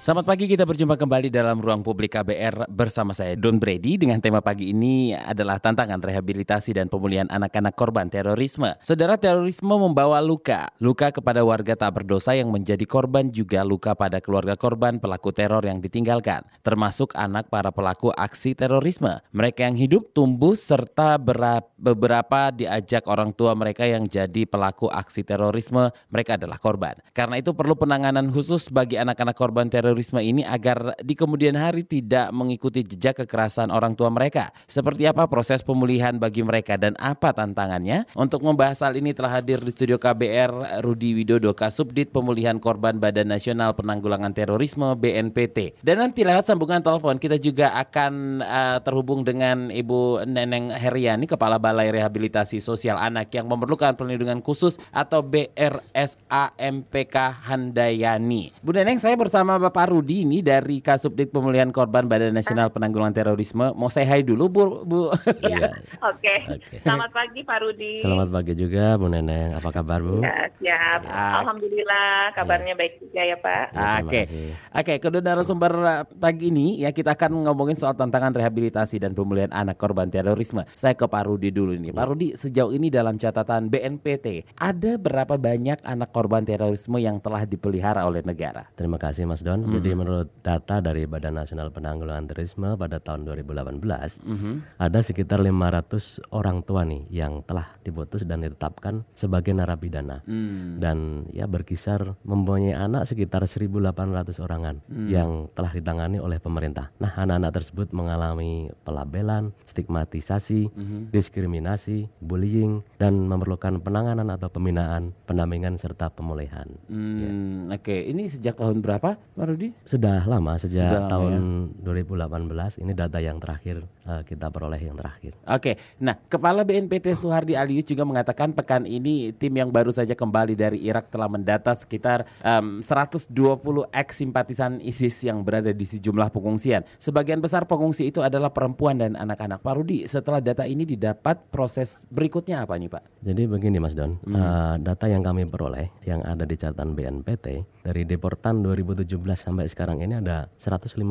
Selamat pagi, kita berjumpa kembali dalam ruang publik KBR bersama saya Don Brady dengan tema pagi ini adalah tantangan rehabilitasi dan pemulihan anak-anak korban terorisme. Saudara terorisme membawa luka, luka kepada warga tak berdosa yang menjadi korban juga luka pada keluarga korban pelaku teror yang ditinggalkan, termasuk anak para pelaku aksi terorisme. Mereka yang hidup, tumbuh serta beberapa diajak orang tua mereka yang jadi pelaku aksi terorisme, mereka adalah korban. Karena itu perlu penanganan khusus bagi anak-anak korban terorisme terorisme ini agar di kemudian hari tidak mengikuti jejak kekerasan orang tua mereka. Seperti apa proses pemulihan bagi mereka dan apa tantangannya? Untuk membahas hal ini telah hadir di studio KBR Rudi Widodo Kasubdit Pemulihan Korban Badan Nasional Penanggulangan Terorisme BNPT. Dan nanti lewat sambungan telepon kita juga akan uh, terhubung dengan Ibu Neneng Heriani Kepala Balai Rehabilitasi Sosial Anak yang memerlukan perlindungan khusus atau BRSAMPK Handayani. Bu Neneng saya bersama Bapak Pak Rudi ini dari Kasubdit Pemulihan Korban Badan Nasional Penanggulangan Terorisme. Mau saya hai dulu Bu. Bu. Iya. Oke. Okay. Selamat pagi Pak Rudi. Selamat pagi juga Bu Neneng. Apa kabar Bu? Ya, siap. Ya. Alhamdulillah kabarnya ya. baik juga ya Pak. Ya, Oke. Okay. Oke, okay, kedua narasumber pagi ini ya kita akan ngomongin soal tantangan rehabilitasi dan pemulihan anak korban terorisme. Saya ke Pak Rudi dulu nih. Pak Rudi, sejauh ini dalam catatan BNPT, ada berapa banyak anak korban terorisme yang telah dipelihara oleh negara? Terima kasih Mas Don. Hmm. Jadi menurut data dari Badan Nasional Penanggulangan Terorisme pada tahun 2018 hmm. ada sekitar 500 orang tua nih yang telah diputus dan ditetapkan sebagai narapidana. Hmm. Dan ya berkisar mempunyai anak sekitar 1.800 orangan hmm. yang telah ditangani oleh pemerintah. Nah, anak-anak tersebut mengalami pelabelan, stigmatisasi, hmm. diskriminasi, bullying dan memerlukan penanganan atau pembinaan, pendampingan serta pemulihan. Hmm, ya. Oke, ini sejak tahun berapa baru Rudi? Sudah lama sejak Sudah tahun ya. 2018 ini data yang terakhir uh, kita peroleh yang terakhir. Oke. Nah, Kepala BNPT Suhardi Alius juga mengatakan pekan ini tim yang baru saja kembali dari Irak telah mendata sekitar um, 120 ex simpatisan ISIS yang berada di sejumlah pengungsian. Sebagian besar pengungsi itu adalah perempuan dan anak-anak. Pak Rudi, setelah data ini didapat proses berikutnya apa nih, Pak? Jadi begini Mas Don, hmm. uh, data yang kami peroleh yang ada di catatan BNPT dari deportan 2017 sampai sekarang ini ada 157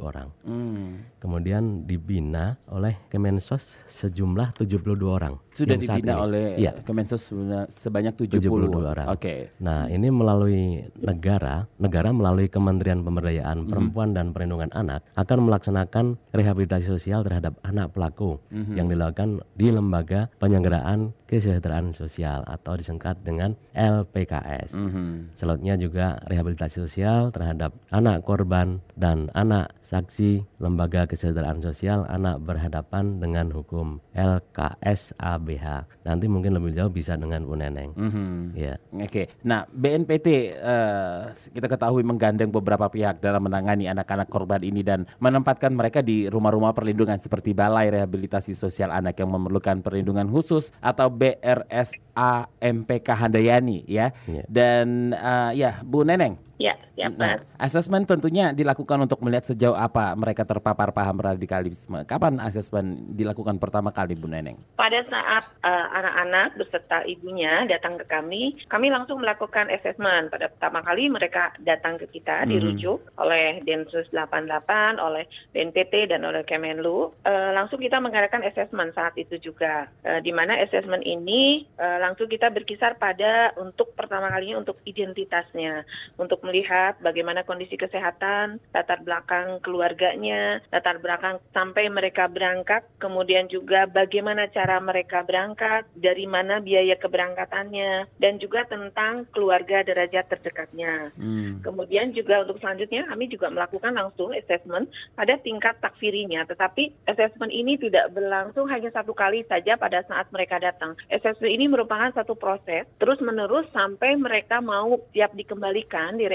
orang. Hmm. Kemudian dibina oleh Kemensos sejumlah 72 orang. Sudah dibina ini, oleh ya. Kemensos sebanyak 70, 72 orang. Oke. Okay. Nah, ini melalui negara, negara melalui Kementerian Pemberdayaan hmm. Perempuan dan Perlindungan Anak akan melaksanakan rehabilitasi sosial terhadap anak pelaku hmm. yang dilakukan di lembaga penyelenggaraan kesejahteraan sosial atau disingkat dengan LPKS. Hmm. Selanjutnya juga rehabilitasi sosial terhadap anak korban dan anak saksi lembaga kesejahteraan sosial anak berhadapan dengan hukum LKSABH. Nanti mungkin lebih jauh bisa dengan Bu Neneng. Mm -hmm. Ya. Oke. Okay. Nah, BNPT uh, eh, kita ketahui menggandeng beberapa pihak dalam menangani anak-anak korban ini dan menempatkan mereka di rumah-rumah perlindungan seperti Balai Rehabilitasi Sosial Anak yang memerlukan perlindungan khusus atau BRSA MPK Handayani ya. Yeah. Dan uh, ya Bu Neneng Ya, siap. Nah, asesmen tentunya dilakukan untuk melihat sejauh apa mereka terpapar paham radikalisme. Kapan asesmen dilakukan pertama kali, Bu Neneng? Pada saat uh, anak-anak beserta ibunya datang ke kami, kami langsung melakukan asesmen. Pada pertama kali mereka datang ke kita, hmm. dirujuk oleh Densus 88, oleh BNPT dan oleh Kemenlu. Uh, langsung kita mengadakan asesmen saat itu juga, uh, di mana asesmen ini uh, langsung kita berkisar pada untuk pertama kalinya untuk identitasnya, untuk melihat bagaimana kondisi kesehatan, latar belakang keluarganya, latar belakang sampai mereka berangkat, kemudian juga bagaimana cara mereka berangkat, dari mana biaya keberangkatannya, dan juga tentang keluarga derajat terdekatnya. Hmm. Kemudian juga untuk selanjutnya kami juga melakukan langsung assessment pada tingkat takfirinya, tetapi assessment ini tidak berlangsung hanya satu kali saja pada saat mereka datang. Assessment ini merupakan satu proses terus menerus sampai mereka mau siap dikembalikan di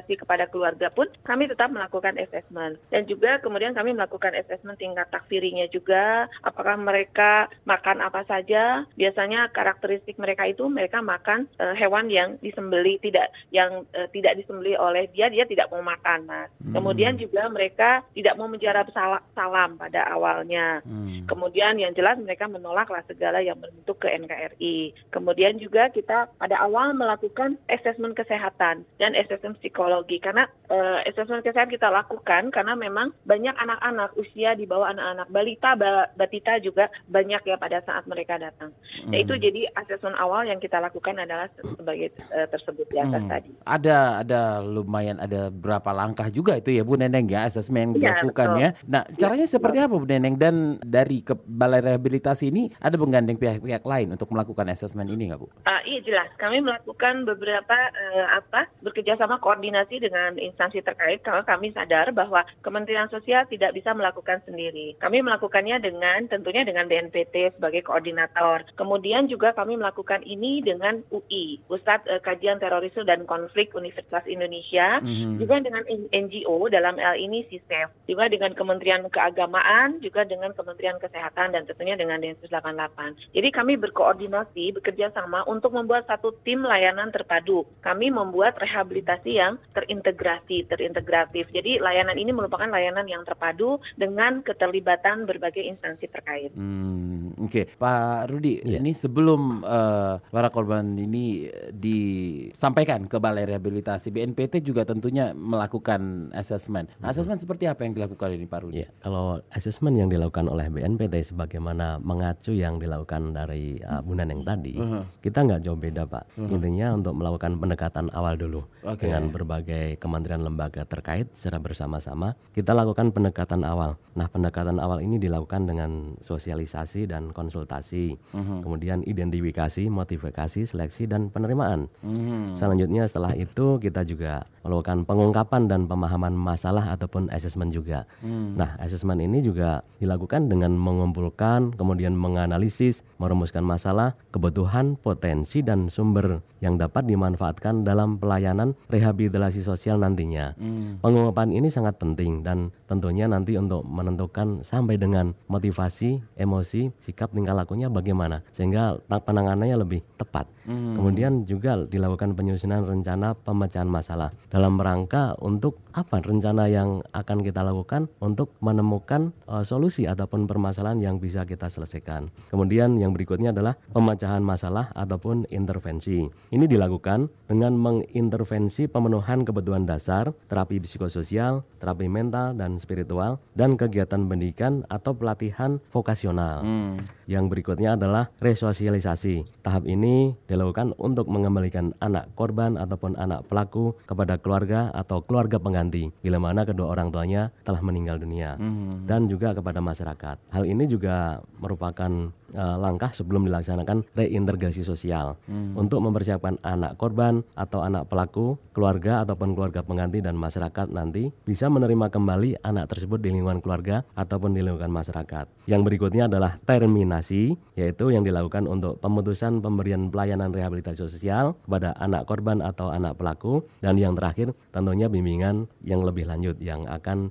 reintegrasi kepada keluarga pun kami tetap melakukan assessment. Dan juga kemudian kami melakukan assessment tingkat takfirinya juga. Apakah mereka makan apa saja? Biasanya karakteristik mereka itu mereka makan uh, hewan yang disembeli tidak yang uh, tidak disembeli oleh dia dia tidak mau makan mas. Hmm. kemudian juga mereka tidak mau menjawab salam pada awalnya. Hmm. kemudian yang jelas mereka menolaklah segala yang bentuk ke NKRI kemudian juga kita pada awal melakukan asesmen kesehatan dan asesmen psikologi karena uh, asesmen kesehatan kita lakukan karena memang banyak anak-anak usia di bawah anak-anak balita batita juga banyak ya pada saat mereka datang hmm. itu jadi asesmen awal yang kita lakukan adalah sebagai uh, tersebut ya hmm. tadi ada ada lumayan ada berapa langkah juga itu ya Bu Neneng ya asesmen yang iya, dilakukan ya, ya. Nah, ya, caranya ya, seperti apa Bu Neneng dan dari ke Balai Rehabilitasi ini ada menggandeng pihak-pihak lain untuk melakukan asesmen ini nggak Bu? Uh, iya jelas. Kami melakukan beberapa uh, apa bekerjasama koordinasi dengan instansi terkait kalau kami sadar bahwa Kementerian Sosial tidak bisa melakukan sendiri. Kami melakukannya dengan tentunya dengan BNPT sebagai koordinator. Kemudian juga kami melakukan ini dengan UI, Pusat uh, Kajian Terorisme dan Konflik Universitas Indonesia, mm -hmm. juga dengan NGO dalam hal ini SISEF, juga dengan Kementerian Keagamaan, juga dengan Kementerian Kesehatan dan tentunya dengan Densus 88. Jadi kami berkoordinasi, bekerja sama untuk membuat satu tim layanan terpadu. Kami membuat rehabilitasi yang terintegrasi, terintegratif. Jadi layanan ini merupakan layanan yang terpadu dengan keterlibatan berbagai instansi terkait. Hmm, Oke, okay. Pak Rudi, ya. ini sebelum uh, para korban ini disampaikan ke Balai Rehabilitasi, BNPT juga tentunya melakukan assessment. Nah, assessment seperti apa yang dilakukan ini Pak Rudi? Ya, kalau asesmen yang dilakukan oleh BNPT sebagaimana mengacu yang dilakukan dari uh, Bunan yang tadi, uh -huh. kita nggak jauh beda Pak. Uh -huh. Intinya untuk melakukan pendekatan awal dulu okay. dengan berbagai kementerian lembaga terkait secara bersama-sama, kita lakukan pendekatan awal. Nah, pendekatan awal ini dilakukan dengan sosialisasi dan konsultasi, -huh. kemudian identifikasi, motivasi, seleksi dan penerimaan. -huh. Selanjutnya setelah itu kita juga melakukan pengungkapan dan pemahaman masalah ataupun asesmen juga. Hmm. Nah, asesmen ini juga dilakukan dengan mengumpulkan, kemudian menganalisis, merumuskan masalah, kebutuhan, potensi, dan sumber yang dapat dimanfaatkan dalam pelayanan rehabilitasi sosial nantinya. Hmm. Pengungkapan ini sangat penting dan tentunya nanti untuk menentukan sampai dengan motivasi, emosi, sikap tingkah lakunya bagaimana sehingga penanganannya lebih tepat. Hmm. Kemudian juga dilakukan penyusunan rencana pemecahan masalah dalam rangka untuk apa rencana yang akan kita lakukan untuk menemukan uh, solusi ataupun permasalahan yang bisa kita selesaikan. Kemudian yang berikutnya adalah pemecahan masalah ataupun intervensi. Ini dilakukan dengan mengintervensi pemenuhan kebutuhan dasar, terapi psikososial, terapi mental dan spiritual, dan kegiatan pendidikan atau pelatihan vokasional. Hmm. Yang berikutnya adalah resosialisasi. Tahap ini dilakukan untuk mengembalikan anak korban ataupun anak pelaku kepada keluarga atau keluarga pengganti bila mana kedua orang tuanya telah meninggal dunia hmm. dan juga kepada masyarakat. Hal ini juga merupakan uh, langkah sebelum dilaksanakan reintegrasi sosial hmm. untuk mempersiapkan anak korban atau anak pelaku, keluarga ataupun keluarga pengganti dan masyarakat nanti bisa menerima kembali anak tersebut di lingkungan keluarga ataupun di lingkungan masyarakat. Yang berikutnya adalah terminasi yaitu yang dilakukan untuk pemutusan pemberian pelayanan rehabilitasi sosial kepada anak korban atau anak pelaku. Dan yang terakhir tentunya bimbingan yang lebih lanjut yang akan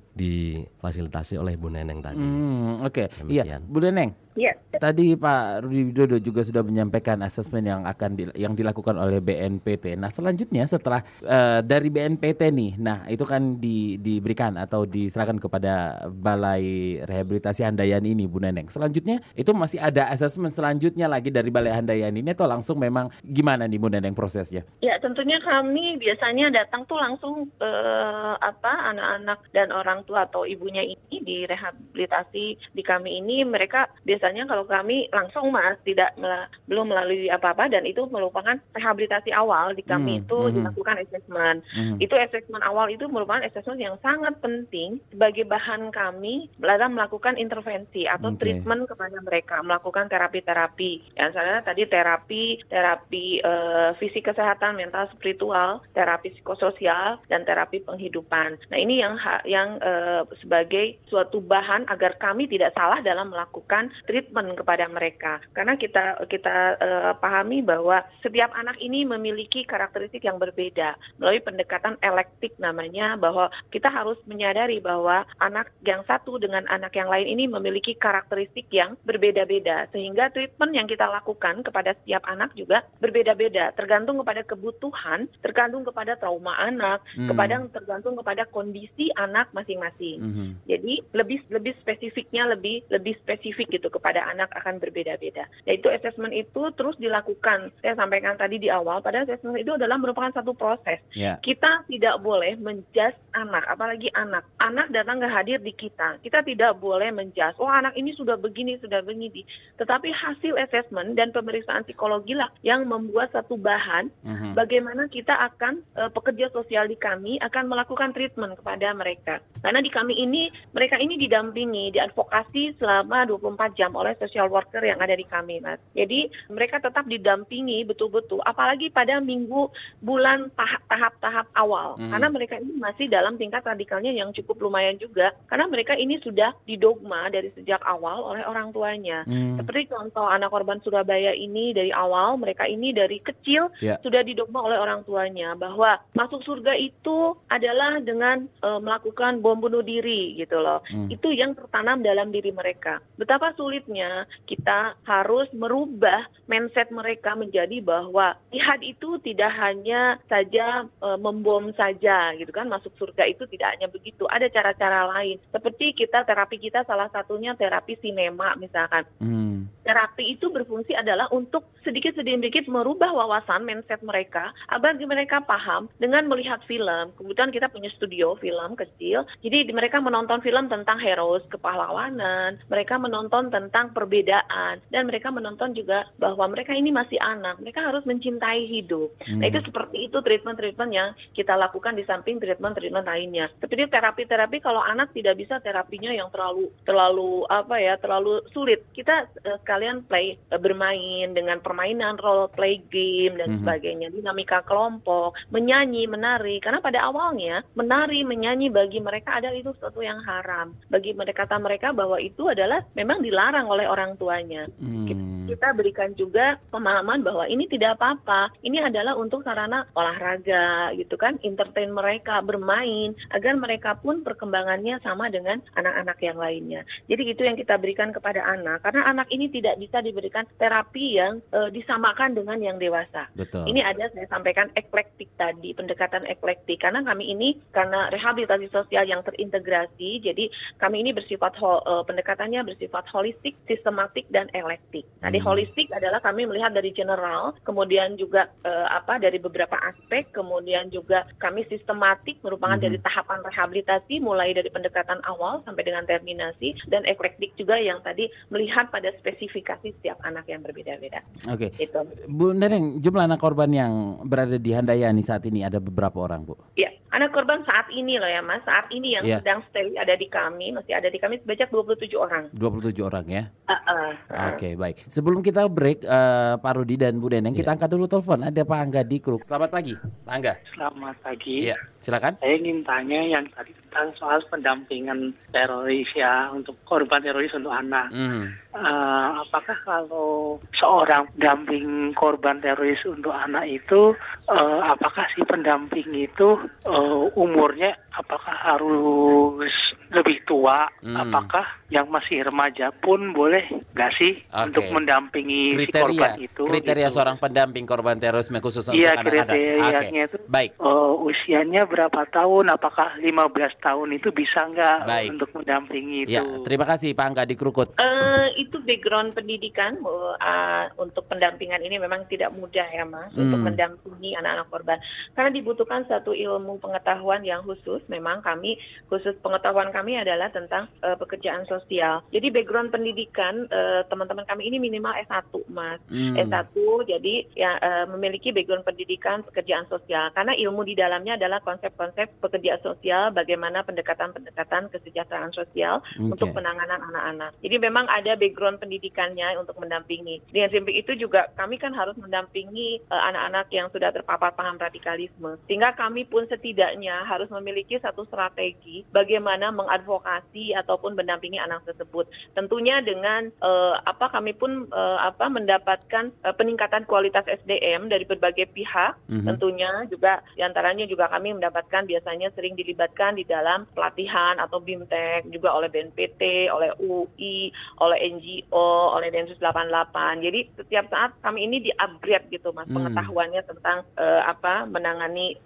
difasilitasi oleh Bu Neneng tadi. Hmm, Oke, okay. iya Bu Neneng. Ya. Tadi Pak Rudi Widodo juga sudah menyampaikan asesmen yang akan di, yang dilakukan oleh BNPT. Nah selanjutnya setelah uh, dari BNPT nih, nah itu kan di, diberikan atau diserahkan kepada Balai Rehabilitasi Handayan ini Bu Neneng. Selanjutnya itu masih ada asesmen selanjutnya lagi dari Balai Handayan ini atau langsung memang gimana nih Bu Neneng prosesnya? Ya tentunya kami biasanya datang tuh langsung uh, apa anak-anak dan orang tua atau ibunya ini di rehabilitasi di kami ini mereka biasanya kalau kami langsung mas tidak mel belum melalui apa-apa dan itu merupakan rehabilitasi awal di kami hmm, itu hmm. dilakukan assessment. Hmm. Itu assessment awal itu merupakan assessment yang sangat penting sebagai bahan kami dalam melakukan intervensi atau okay. treatment kepada mereka, melakukan terapi-terapi. Yang saya tadi terapi, terapi uh, fisik kesehatan, mental, spiritual, terapi psikososial dan terapi penghidupan. Nah, ini yang yang uh, sebagai suatu bahan agar kami tidak salah dalam melakukan treatment kepada mereka. Karena kita kita uh, pahami bahwa setiap anak ini memiliki karakteristik yang berbeda melalui pendekatan elektik namanya bahwa kita harus menyadari bahwa anak yang satu dengan anak yang lain ini memiliki karakteristik yang berbeda-beda sehingga treatment yang kita lakukan kepada setiap anak juga berbeda-beda tergantung kepada kebutuhan, tergantung kepada trauma anak, hmm. kepada tergantung kepada kondisi anak masing-masing. Hmm. Jadi lebih lebih spesifiknya lebih lebih spesifik gitu kepada anak akan berbeda-beda. Yaitu assessment itu terus dilakukan. Saya sampaikan tadi di awal, pada assessment itu adalah merupakan satu proses. Yeah. Kita tidak boleh menjudge anak, apalagi anak. Anak datang ke hadir di kita. Kita tidak boleh menjudge, oh anak ini sudah begini, sudah begini. Tetapi hasil assessment dan pemeriksaan psikologi lah yang membuat satu bahan mm-hmm. bagaimana kita akan uh, pekerja sosial di kami akan melakukan treatment kepada mereka. Karena di kami ini mereka ini didampingi, diadvokasi selama 24 jam oleh social worker yang ada di kami, Mas. Jadi mereka tetap didampingi betul-betul apalagi pada minggu bulan tahap-tahap awal. Mm-hmm. Karena mereka ini masih dalam tingkat radikalnya yang cukup lumayan juga karena mereka ini sudah didogma dari sejak awal oleh orang tuanya. Mm. Seperti contoh anak korban Surabaya ini dari awal mereka ini dari kecil yeah. sudah didogma oleh orang tuanya bahwa masuk surga itu adalah dengan uh, melakukan bom bunuh diri gitu loh. Hmm. Itu yang tertanam dalam diri mereka. Betapa sulitnya kita harus merubah mindset mereka menjadi bahwa jihad itu tidak hanya saja uh, membom saja gitu kan masuk surga itu tidak hanya begitu. Ada cara-cara lain. Seperti kita terapi kita salah satunya terapi sinema misalkan. Hmm. Terapi itu berfungsi adalah untuk sedikit-sedikit merubah wawasan mindset mereka agar mereka paham dengan melihat film. Kemudian kita punya studio film kecil. Jadi mereka menonton film tentang heroes kepahlawanan, mereka menonton tentang perbedaan dan mereka menonton juga bahwa mereka ini masih anak, mereka harus mencintai hidup. Hmm. Nah, itu seperti itu treatment-treatment yang kita lakukan di samping treatment-treatment lainnya. Seperti terapi-terapi kalau anak tidak bisa terapinya yang terlalu terlalu apa ya, terlalu sulit. Kita uh, sekalian play uh, bermain dengan permainan role play game dan mm -hmm. sebagainya, dinamika kelompok, menyanyi, menari. Karena pada awalnya menari, menyanyi bagi mereka adalah itu sesuatu yang haram. Bagi mereka kata mereka bahwa itu adalah memang dilarang oleh orang tuanya. Mm. Kita berikan juga pemahaman bahwa ini tidak apa-apa. Ini adalah untuk sarana olahraga gitu kan, entertain mereka, bermain agar mereka pun perkembangannya sama dengan anak-anak yang lainnya. Jadi itu yang kita berikan kepada anak karena anak ini tidak bisa diberikan terapi yang uh, disamakan dengan yang dewasa. Betul. Ini ada saya sampaikan eklektik tadi, pendekatan eklektik karena kami ini karena rehabilitasi sosial yang terintegrasi, jadi kami ini bersifat ho, uh, pendekatannya bersifat holistik, sistematik dan eklektik. Nah, di hmm. holistik adalah kami melihat dari general, kemudian juga uh, apa dari beberapa aspek, kemudian juga kami sistematik merupakan hmm. dari tahapan rehabilitasi mulai dari pendekatan awal sampai dengan terminasi dan eklektik juga yang tadi melihat pada spesifikasi setiap anak yang berbeda-beda. Oke. Okay. Itu. Bu Neneng, jumlah anak korban yang berada di Handayani saat ini ada beberapa orang, Bu? Iya, anak korban saat ini loh ya Mas, saat ini yang yeah. sedang stay ada di kami, masih ada di kami sebanyak 27 orang. 27 orang ya? Uh, uh, Oke, okay, baik. Sebelum kita break, uh, Pak Rudi dan Bu Neneng, yeah. kita angkat dulu telepon. Ada Pak Angga di Kruk. Selamat pagi, Pak Angga. Selamat pagi. Iya, silakan. Saya ingin tanya yang tadi tentang soal pendampingan teroris ya untuk korban teroris untuk anak. Mm uh, apakah kalau seorang pendamping korban teroris untuk anak itu uh, apakah si pendamping itu uh, umurnya apakah harus lebih tua hmm. apakah yang masih remaja pun boleh nggak sih okay. untuk mendampingi kriteria, si korban itu kriteria gitu. seorang pendamping korban terorisme khusus untuk iya, anak-anak kriterianya okay. itu baik uh, usianya berapa tahun apakah 15 tahun itu bisa nggak untuk mendampingi ya, itu terima kasih Pak Angga di Krukut uh, itu background pendidikan uh, untuk pendampingan ini memang tidak mudah ya Mas hmm. untuk mendampingi anak-anak korban karena dibutuhkan satu ilmu pengetahuan yang khusus memang kami khusus pengetahuan kami adalah tentang uh, pekerjaan sosial jadi background pendidikan uh, teman-teman kami ini minimal S1 Mas hmm. S1 jadi ya uh, memiliki background pendidikan pekerjaan sosial karena ilmu di dalamnya adalah konsep-konsep pekerjaan sosial bagaimana pendekatan-pendekatan kesejahteraan sosial okay. untuk penanganan anak-anak jadi memang ada background pendidikannya untuk mendampingi. Di SMP itu juga kami kan harus mendampingi anak anak-anak yang sudah terpapar paham radikalisme. Sehingga kami pun setidaknya harus memiliki memiliki satu strategi bagaimana mengadvokasi ataupun mendampingi anak tersebut. Tentunya dengan uh, apa kami pun uh, apa mendapatkan uh, peningkatan kualitas SDM dari berbagai pihak. Mm -hmm. Tentunya juga di antaranya juga kami mendapatkan biasanya sering dilibatkan di dalam pelatihan atau BIMTEK juga oleh BNPT, oleh UI, oleh NGO, oleh Densus 88. Jadi setiap saat kami ini di-upgrade gitu Mas hmm. pengetahuannya tentang uh, apa menangani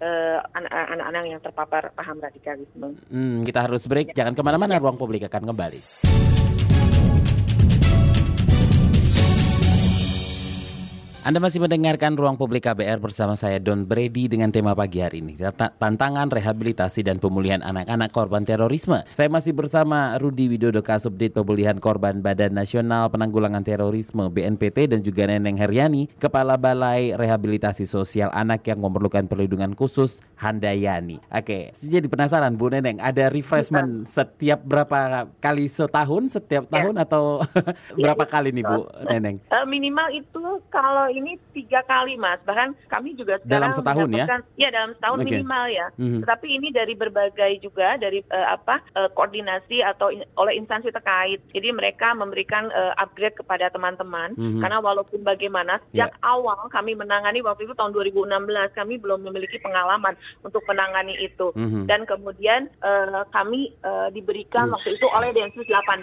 anak-anak uh, yang terpapar paham radikalisme. Hmm, kita harus break, jangan ke mana-mana, ruang publik akan kembali. Anda masih mendengarkan Ruang Publik KBR bersama saya Don Brady dengan tema pagi hari ini. Tantangan Rehabilitasi dan Pemulihan Anak-anak Korban Terorisme. Saya masih bersama Rudi Widodo Kasubdit Pemulihan Korban Badan Nasional Penanggulangan Terorisme BNPT dan juga Neneng Heriani Kepala Balai Rehabilitasi Sosial Anak yang memerlukan perlindungan khusus Handayani. Oke, jadi penasaran Bu Neneng ada refreshment setiap berapa kali setahun, setiap ya. tahun atau berapa kali nih Bu Neneng? Uh, minimal itu kalau ini tiga kali mas bahkan kami juga dalam setahun ya ya dalam setahun okay. minimal ya mm-hmm. tetapi ini dari berbagai juga dari uh, apa uh, koordinasi atau in, oleh instansi terkait jadi mereka memberikan uh, upgrade kepada teman-teman mm-hmm. karena walaupun bagaimana sejak yeah. awal kami menangani waktu itu tahun 2016 kami belum memiliki pengalaman untuk menangani itu mm-hmm. dan kemudian uh, kami uh, diberikan waktu itu oleh Densus 88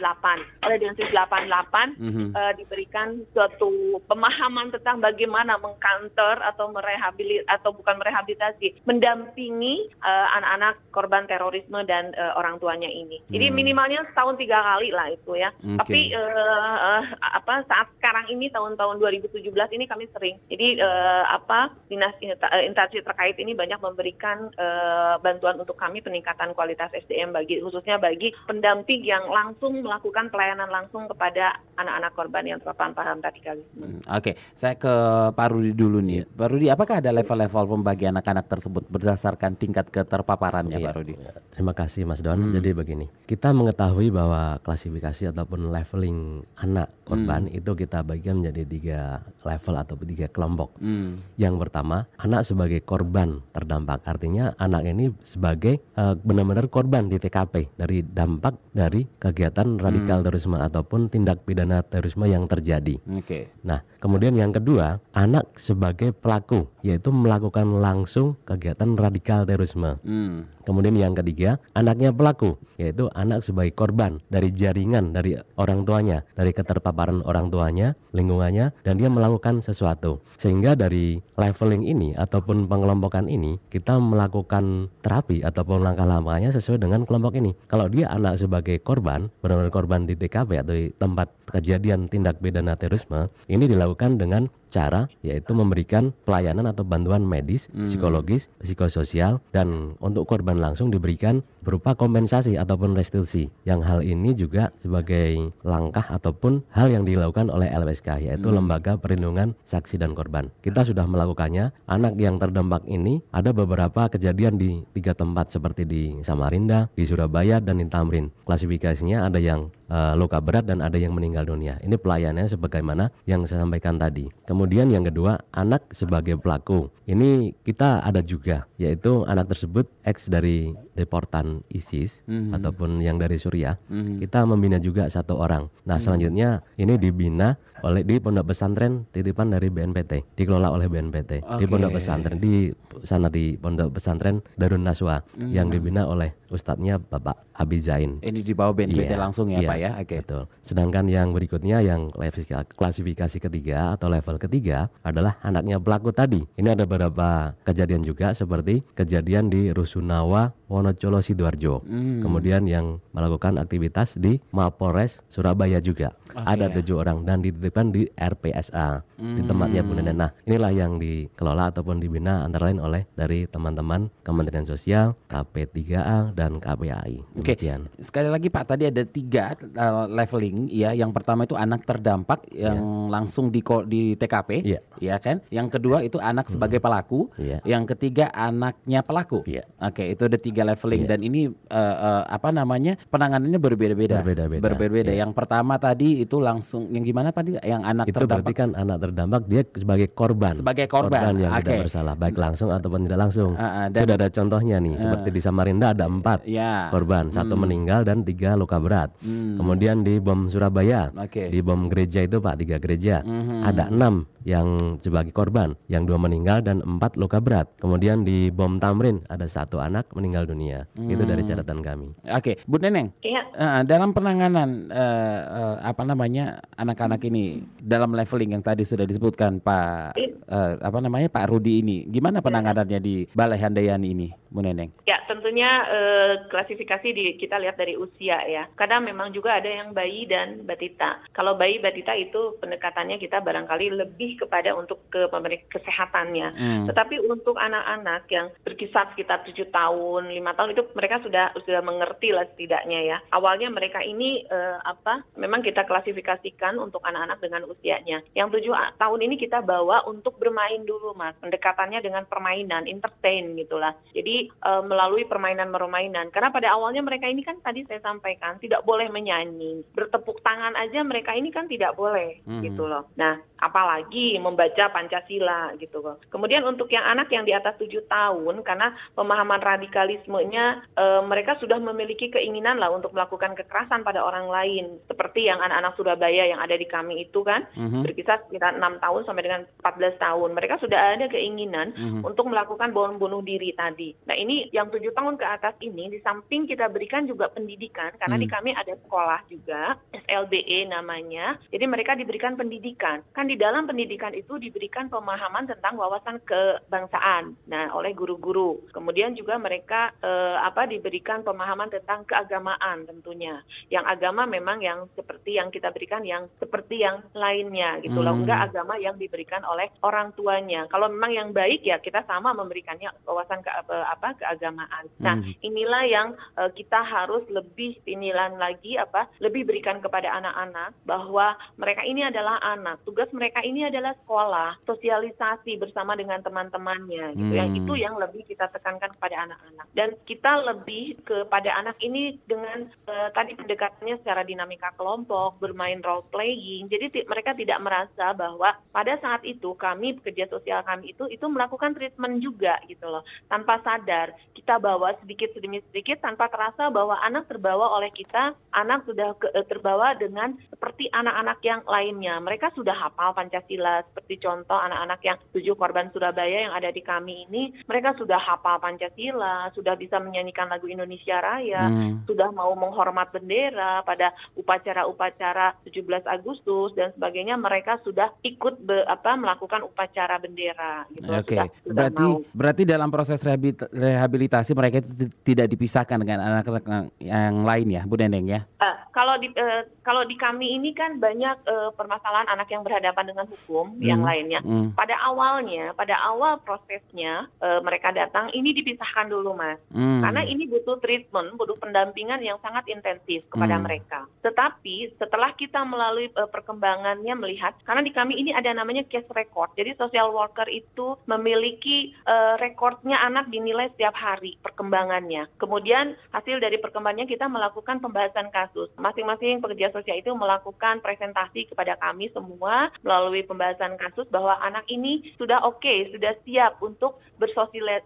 oleh Densus 88 mm-hmm. uh, diberikan suatu pemahaman tentang bagaimana mengkantor atau merehabilit atau bukan merehabilitasi, mendampingi uh, anak-anak korban terorisme dan uh, orang tuanya ini. Jadi hmm. minimalnya setahun tiga kali lah itu ya. Okay. Tapi uh, uh, apa saat sekarang ini tahun-tahun 2017 ini kami sering. Jadi uh, apa dinas instansi terkait ini banyak memberikan uh, bantuan untuk kami peningkatan kualitas SDM bagi khususnya bagi pendamping yang langsung melakukan pelayanan langsung kepada anak-anak korban yang terpapar paham radikalisme. Hmm, Oke, okay. saya ke Pak Rudi dulu nih. Pak Rudi, apakah ada level-level pembagian anak-anak tersebut berdasarkan tingkat keterpaparannya, iya. Pak Rudi? Terima kasih, Mas Don. Hmm. Jadi begini, kita mengetahui bahwa klasifikasi ataupun leveling anak korban hmm. itu kita bagikan menjadi tiga level atau tiga kelompok. Hmm. Yang pertama, anak sebagai korban terdampak. Artinya anak ini sebagai uh, benar-benar korban di TKP dari dampak dari kegiatan radikal hmm. terorisme ataupun tindak pidana terorisme yang terjadi. Oke. Okay. Nah, kemudian yang kedua kedua, anak sebagai pelaku, yaitu melakukan langsung kegiatan radikal terorisme. Hmm. Kemudian yang ketiga, anaknya pelaku, yaitu anak sebagai korban dari jaringan dari orang tuanya, dari keterpaparan orang tuanya, lingkungannya, dan dia melakukan sesuatu. Sehingga dari leveling ini ataupun pengelompokan ini, kita melakukan terapi ataupun langkah-langkahnya sesuai dengan kelompok ini. Kalau dia anak sebagai korban, benar-benar korban di TKP atau di tempat kejadian tindak pidana terorisme, ini dilakukan dengan cara yaitu memberikan pelayanan atau bantuan medis, psikologis, psikososial dan untuk korban langsung diberikan berupa kompensasi ataupun restitusi. Yang hal ini juga sebagai langkah ataupun hal yang dilakukan oleh LPSK yaitu hmm. Lembaga Perlindungan Saksi dan Korban. Kita sudah melakukannya. Anak yang terdampak ini ada beberapa kejadian di tiga tempat seperti di Samarinda, di Surabaya dan di Tamrin. Klasifikasinya ada yang uh, luka berat dan ada yang meninggal dunia. Ini pelayanannya sebagaimana yang saya sampaikan tadi. Kemudian yang kedua, anak sebagai pelaku. Ini kita ada juga, yaitu anak tersebut ex dari deportan ISIS mm-hmm. ataupun yang dari Suriah. Mm-hmm. Kita membina juga satu orang. Nah, mm-hmm. selanjutnya ini dibina oleh di pondok pesantren titipan dari BNPT, dikelola oleh BNPT. Okay. Di pondok pesantren di sana di pondok pesantren Darun Naswa mm-hmm. yang dibina oleh ustadznya Bapak Abi Zain. Ini di bawah BNPT yeah. langsung ya, yeah. Pak ya. Oke. Okay. Betul. Sedangkan yang berikutnya yang klasifikasi ketiga atau level ketiga adalah anaknya pelaku tadi. Ini ada beberapa kejadian juga seperti kejadian di Rusunawa Wonocolo Sidoarjo. Hmm. Kemudian yang melakukan aktivitas di Mapolres Surabaya juga. Okay. Ada tujuh orang dan dititipkan di RPSA hmm. di tempatnya Bu Nenen. Nah, inilah yang dikelola ataupun dibina antara lain oleh dari teman-teman Kementerian Sosial, KP3A dan KPAI. Oke. Okay. Sekali lagi Pak, tadi ada tiga uh, leveling ya. Yang pertama itu anak terdampak yang yeah. langsung di di TKP, yeah. ya kan. Yang kedua itu anak hmm. sebagai pelaku. Yeah. Yang ketiga anaknya pelaku. Yeah. Oke, itu ada tiga leveling yeah. dan ini uh, uh, apa namanya penanganannya berbeda-beda. Berbeda-beda. Berbeda-beda. Yeah. Yang pertama tadi itu langsung yang gimana tadi? Yang anak itu terdampak. berarti kan anak terdampak dia sebagai korban. Sebagai korban, korban yang okay. tidak bersalah baik langsung ataupun tidak langsung. Uh, uh, dan, Sudah ada contohnya nih, uh, seperti di Samarinda ada empat yeah. korban, satu hmm. meninggal dan tiga luka berat. Hmm. Kemudian di bom Surabaya, okay. di bom gereja itu Pak tiga gereja, hmm. ada enam yang sebagai korban, yang dua meninggal dan empat luka berat. Kemudian di bom Tamrin ada satu anak meninggal dunia. Hmm. Itu dari hmm. catatan kami. Oke, Bu Neneng. Iya. Uh, dalam penanganan uh, uh, apa namanya anak-anak ini dalam leveling yang tadi sudah disebutkan Pak uh, apa namanya Pak Rudi ini, gimana penanganannya di Balai Handayani ini, Bu Neneng? Ya, tentunya uh, klasifikasi di kita lihat dari usia ya. Kadang memang juga ada yang bayi dan batita. Kalau bayi batita itu pendekatannya kita barangkali lebih lebih kepada untuk ke kesehatannya. Hmm. Tetapi untuk anak-anak yang berkisar sekitar tujuh tahun, lima tahun itu mereka sudah sudah mengerti lah setidaknya ya. Awalnya mereka ini uh, apa? Memang kita klasifikasikan untuk anak-anak dengan usianya. Yang tujuh tahun ini kita bawa untuk bermain dulu mas. Pendekatannya dengan permainan, entertain gitulah. Jadi uh, melalui permainan-permainan. Karena pada awalnya mereka ini kan tadi saya sampaikan tidak boleh menyanyi, bertepuk tangan aja mereka ini kan tidak boleh hmm. gitu loh. Nah apalagi membaca Pancasila gitu loh. Kemudian untuk yang anak yang di atas tujuh tahun karena pemahaman radikalismenya e, mereka sudah memiliki keinginan lah untuk melakukan kekerasan pada orang lain seperti yang anak-anak Surabaya yang ada di kami itu kan mm-hmm. berkisar sekitar enam tahun sampai dengan 14 tahun mereka sudah ada keinginan mm-hmm. untuk melakukan bom bunuh diri tadi. Nah ini yang tujuh tahun ke atas ini di samping kita berikan juga pendidikan karena mm. di kami ada sekolah juga SLBE namanya jadi mereka diberikan pendidikan kan di dalam pendidikan itu diberikan pemahaman tentang wawasan kebangsaan. Nah, oleh guru-guru. Kemudian juga mereka eh, apa diberikan pemahaman tentang keagamaan tentunya. Yang agama memang yang seperti yang kita berikan yang seperti yang lainnya gitu loh. Hmm. Enggak agama yang diberikan oleh orang tuanya. Kalau memang yang baik ya kita sama memberikannya wawasan ke apa keagamaan. Nah, hmm. inilah yang eh, kita harus lebih pinilan lagi apa lebih berikan kepada anak-anak bahwa mereka ini adalah anak. Tugas mereka ini adalah sekolah, sosialisasi bersama dengan teman-temannya gitu. Hmm. Yang itu yang lebih kita tekankan kepada anak-anak. Dan kita lebih kepada anak ini dengan uh, tadi pendekatannya secara dinamika kelompok, bermain role playing. Jadi mereka tidak merasa bahwa pada saat itu kami pekerja sosial kami itu itu melakukan treatment juga gitu loh. Tanpa sadar kita bawa sedikit demi sedikit tanpa terasa bahwa anak terbawa oleh kita, anak sudah ke, eh, terbawa dengan seperti anak-anak yang lainnya. Mereka sudah hafal Pancasila Pancasila. Seperti contoh anak-anak yang tujuh korban Surabaya yang ada di kami ini, mereka sudah hafal Pancasila, sudah bisa menyanyikan lagu Indonesia Raya, hmm. sudah mau menghormat bendera pada upacara-upacara 17 Agustus dan sebagainya. Mereka sudah ikut be, apa melakukan upacara bendera. Gitu. Oke, okay. berarti mau. berarti dalam proses rehabilitasi mereka itu tidak dipisahkan dengan anak-anak yang lain ya, Bu Neneng ya? Uh, kalau di uh, kalau di kami ini kan banyak uh, permasalahan anak yang berhadapan dengan hukum hmm. yang lainnya. Hmm. Pada awalnya, pada awal prosesnya uh, mereka datang ini dipisahkan dulu, Mas. Hmm. Karena ini butuh treatment, butuh pendampingan yang sangat intensif kepada hmm. mereka. Tetapi setelah kita melalui uh, perkembangannya melihat karena di kami ini ada namanya case record. Jadi social worker itu memiliki uh, rekornya anak dinilai setiap hari perkembangannya. Kemudian hasil dari perkembangannya kita melakukan pembahasan kasus. Masing-masing pekerja sosial itu melakukan presentasi kepada kami semua melalui pembahasan kasus bahwa anak ini sudah oke, okay, sudah siap untuk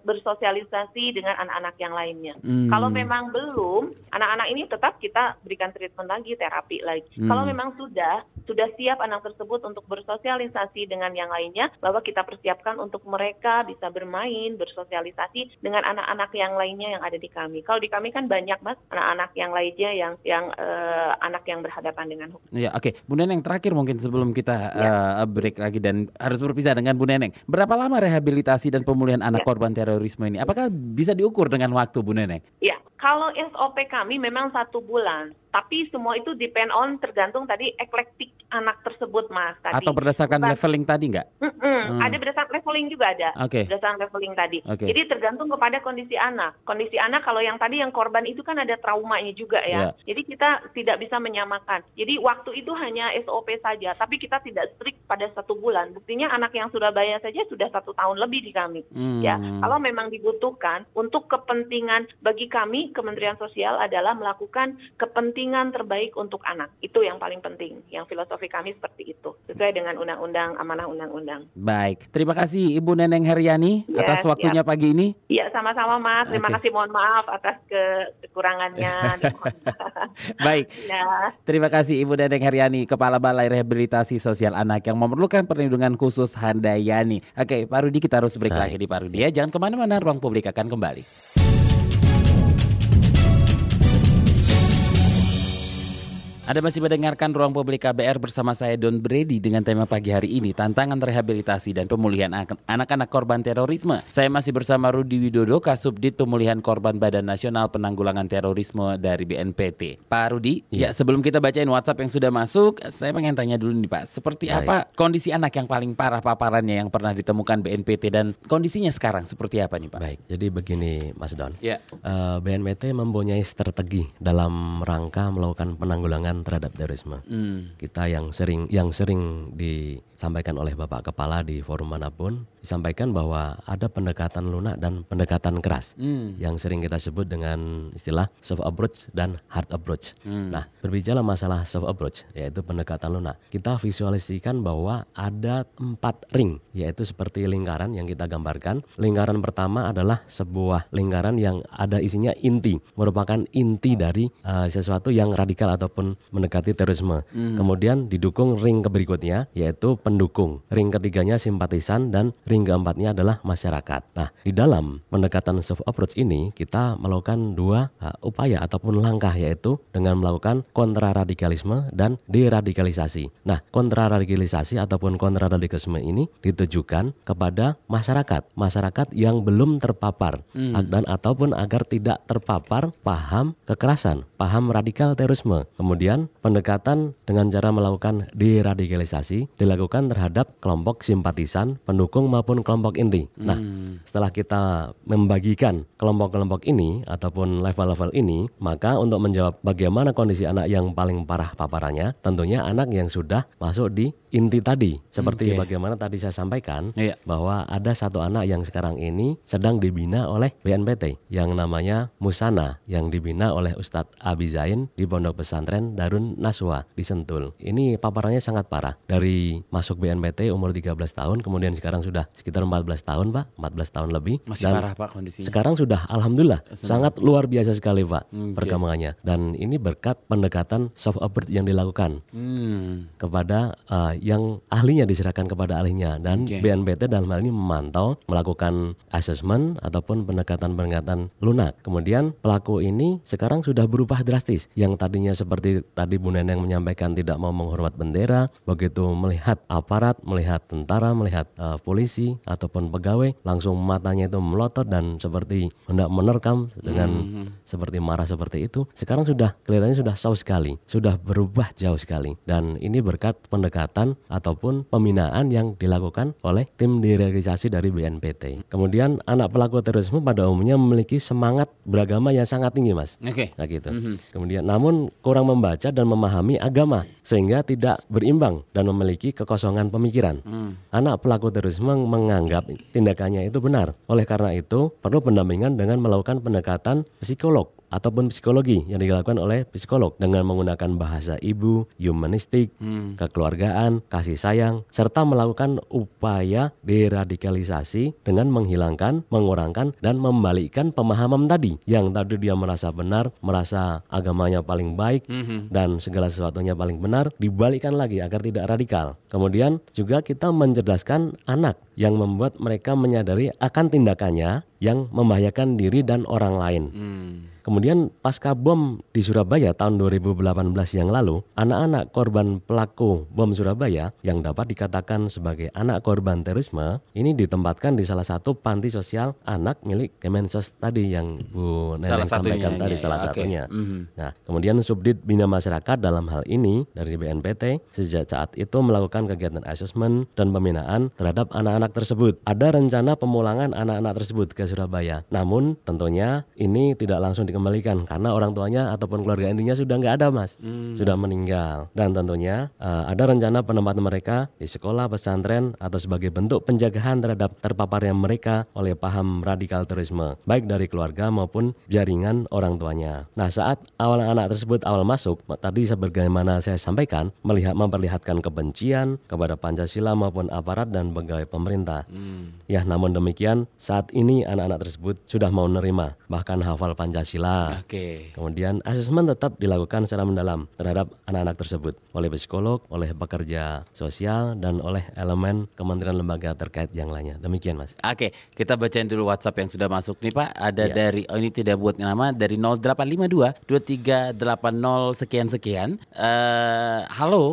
bersosialisasi dengan anak-anak yang lainnya. Hmm. Kalau memang belum, anak-anak ini tetap kita berikan treatment lagi, terapi lagi. Hmm. Kalau memang sudah, sudah siap anak tersebut untuk bersosialisasi dengan yang lainnya, bahwa kita persiapkan untuk mereka bisa bermain, bersosialisasi dengan anak-anak yang lainnya yang ada di kami. Kalau di kami kan banyak mas, anak-anak yang lainnya yang yang uh, anak yang berhadapan dengan hukum. Ya, oke. Okay. Bu Neneng terakhir mungkin sebelum kita ya. Uh, break lagi dan harus berpisah dengan Bu Neneng. Berapa lama rehabilitasi dan pemulihan anak ya. korban terorisme ini? Apakah bisa diukur dengan waktu Bu Neneng? Ya, kalau SOP kami memang satu bulan Tapi semua itu depend on tergantung tadi eklektik anak tersebut, Mas. Tadi. Atau berdasarkan Bukan- leveling tadi nggak? Hmm. Ada berdasarkan leveling juga ada. Oke. Berdasarkan leveling tadi. Oke. Jadi tergantung kepada kondisi anak. Kondisi anak kalau yang tadi yang korban itu kan ada traumanya juga ya. Iya. Jadi kita tidak bisa menyamakan. Jadi waktu itu hanya SOP saja, tapi kita tidak strict pada satu bulan. Buktinya anak yang Surabaya saja sudah satu tahun lebih di kami. Hmm. Ya, kalau memang dibutuhkan untuk kepentingan bagi kami Kementerian Sosial adalah melakukan kepentingan terbaik untuk anak. Itu yang paling penting. Yang filosofi kami seperti itu, sesuai dengan undang-undang amanah undang-undang. Baik, terima kasih Ibu Neneng Heriani Ya, atas waktunya pagi ini. Iya, sama-sama Mas. Terima Oke. kasih. Mohon maaf atas ke- kekurangannya. Baik, ya. terima kasih Ibu Neneng Heriani, Kepala Balai Rehabilitasi Sosial Anak yang memerlukan perlindungan khusus Handayani. Oke, Pak Rudi kita harus break Baik. lagi di Pak Rudi ya. Jangan ke mana-mana, ruang publik akan kembali. Anda masih mendengarkan Ruang Publik KBR bersama saya Don Brady dengan tema pagi hari ini Tantangan Rehabilitasi dan Pemulihan Anak- Anak-anak Korban Terorisme. Saya masih bersama Rudi Widodo, Kasubdit Pemulihan Korban Badan Nasional Penanggulangan Terorisme dari BNPT. Pak Rudi, ya Iya. sebelum kita bacain WhatsApp yang sudah masuk, saya pengen tanya dulu nih Pak, seperti Baik. apa kondisi anak yang paling parah paparannya yang pernah ditemukan BNPT dan kondisinya sekarang seperti apa nih Pak? Baik, jadi begini Mas Don. Ya. Eh, BNPT mempunyai strategi dalam rangka melakukan penanggulangan terhadap terorisme. Hmm. Kita yang sering yang sering disampaikan oleh Bapak Kepala di forum mana pun disampaikan bahwa ada pendekatan lunak dan pendekatan keras Hmm. yang sering kita sebut dengan istilah soft approach dan hard approach. Hmm. Nah, berbicara masalah soft approach yaitu pendekatan lunak, kita visualisasikan bahwa ada empat ring yaitu seperti lingkaran yang kita gambarkan. Lingkaran pertama adalah sebuah lingkaran yang ada isinya inti, merupakan inti dari uh, sesuatu yang radikal ataupun mendekati terorisme. Kemudian didukung ring berikutnya yaitu pendukung. Ring ketiganya simpatisan dan ring keempatnya adalah masyarakat. Nah, di dalam pendekatan soft approach ini kita melakukan dua uh, upaya ataupun langkah yaitu dengan melakukan kontraradikalisme dan deradikalisasi. Nah, kontraradikalisasi ataupun kontraradikalisme ini ditujukan kepada masyarakat, masyarakat yang belum terpapar ag- dan ataupun agar tidak terpapar paham kekerasan, paham radikal terorisme. Kemudian pendekatan dengan cara melakukan deradikalisasi dilakukan terhadap kelompok simpatisan, pendukung maupun kelompok inti. Nah, setelah kita membagikan kelompok-kelompok ini ataupun level-level ini, maka untuk menjawab bagaimana kondisi anak yang paling parah paparannya, tentunya anak yang sudah masuk di inti tadi. Seperti Oke. bagaimana tadi saya sampaikan Iya. bahwa ada satu anak yang sekarang ini sedang dibina oleh BNPT yang namanya Musana yang dibina oleh Ustadz Abi Zain di Pondok Pesantren Darun Naswa di Sentul. Ini paparannya sangat parah. Dari masuk BNPT umur 13 tahun kemudian sekarang sudah sekitar 14 tahun, Pak, 14 tahun lebih. Masih Dan parah Pak kondisinya. sekarang sudah alhamdulillah sangat luar biasa sekali, Pak, Oke. perkembangannya. Dan ini berkat pendekatan soft approach yang dilakukan Hmm. kepada uh, yang ahlinya diserahkan kepada ahlinya dan Oke. BNPT dalam hal ini memantau melakukan assessment ataupun pendekatan-pendekatan lunak. Kemudian pelaku ini sekarang sudah berubah drastis. Yang tadinya seperti tadi Bu Neneng menyampaikan tidak mau menghormat bendera, begitu melihat aparat, melihat tentara, melihat uh, polisi ataupun pegawai, langsung matanya itu melotot dan seperti hendak menerkam dengan Hmm. seperti marah seperti itu sekarang sudah kelihatannya sudah jauh sekali sudah berubah jauh sekali dan ini berkat pendekatan ataupun pembinaan yang dilakukan oleh tim deradikalisasi dari BNPT kemudian anak pelaku terorisme pada umumnya memiliki semangat beragama yang sangat tinggi mas Oke. Nah gitu. Mhm. Kemudian namun kurang membaca dan memahami agama sehingga tidak berimbang dan memiliki kekosongan pemikiran. Hmm. Anak pelaku terorisme menganggap tindakannya itu benar. Oleh karena itu perlu pendampingan dengan melakukan pendekatan psikolog ataupun psikologi yang dilakukan oleh psikolog dengan menggunakan bahasa ibu, humanistik, Hmm. kekeluargaan, kasih sayang, serta melakukan upaya deradikalisasi dengan menghilangkan, mengurangkan, dan membalikkan pemahaman tadi. Yang tadi dia merasa benar, merasa agamanya paling baik, Mhm. dan segala sesuatunya paling benar, dibalikkan lagi agar tidak radikal. Kemudian juga kita mencerdaskan anak yang membuat mereka menyadari akan tindakannya yang membahayakan diri dan orang lain. Hmm. Kemudian pasca bom di Surabaya tahun 2018 yang lalu, anak-anak korban pelaku bom Surabaya yang dapat dikatakan sebagai anak korban terorisme ini ditempatkan di salah satu panti sosial anak milik Kemensos tadi yang Bu Neneng sampaikan tadi ya, salah ya, satunya. Okay. Mm -hmm. Nah, kemudian Subdit Bina Masyarakat dalam hal ini dari BNPT sejak saat itu melakukan kegiatan asesmen dan pembinaan terhadap anak-anak tersebut. Ada rencana pemulangan anak-anak tersebut ke Surabaya. Namun tentunya ini tidak langsung dikembalikan karena orang tuanya ataupun keluarga intinya sudah nggak ada mas, hmm. sudah meninggal. Dan tentunya uh, ada rencana penempatan mereka di sekolah, pesantren atau sebagai bentuk penjagaan terhadap terpaparnya mereka oleh paham radikal terorisme, baik dari keluarga maupun jaringan orang tuanya. Nah saat awal anak tersebut awal masuk, tadi sebagaimana saya sampaikan, melihat memperlihatkan kebencian kepada Pancasila maupun aparat dan pegawai pemerintah. Hmm. Ya namun demikian saat ini anak-anak tersebut sudah mau menerima bahkan hafal Pancasila Oke. Okay. Kemudian asesmen tetap dilakukan secara mendalam terhadap anak-anak tersebut oleh psikolog, oleh pekerja sosial dan oleh elemen kementerian lembaga terkait yang lainnya. Demikian, Mas. Oke, kita bacain dulu WhatsApp yang sudah masuk nih, Pak. Ada ya. dari oh ini tidak buat nama dari 0852 2380 sekian sekian. Uh, halo,